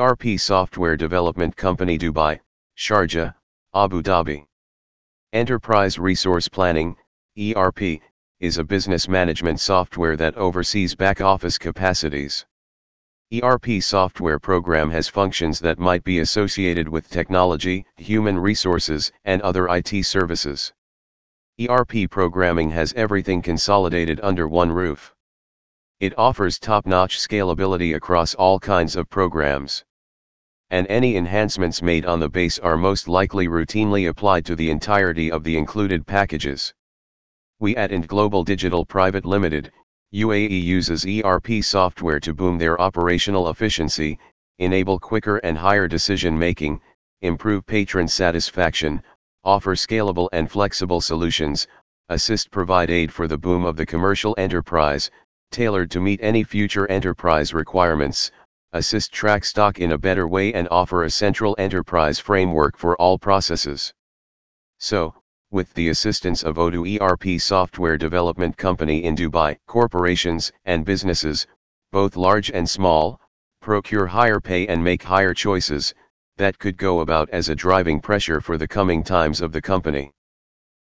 ERP Software Development Company Dubai, Sharjah, Abu Dhabi. Enterprise Resource Planning, ERP, is a business management software that oversees back-office capacities. ERP software program has functions that might be associated with technology, human resources, and other IT services. ERP programming has everything consolidated under one roof. It offers top-notch scalability across all kinds of programs. And any enhancements made on the base are most likely routinely applied to the entirety of the included packages. We at IndGlobal Digital Private Limited, UAE uses ERP software to boom their operational efficiency, enable quicker and higher decision making, improve patron satisfaction, offer scalable and flexible solutions, assist provide aid for the boom of the commercial enterprise, tailored to meet any future enterprise requirements, assist track stock in a better way and offer a central enterprise framework for all processes. So, with the assistance of Odoo ERP software development company in Dubai, corporations and businesses, both large and small, procure higher pay and make higher choices, that could go about as a driving pressure for the coming times of the company.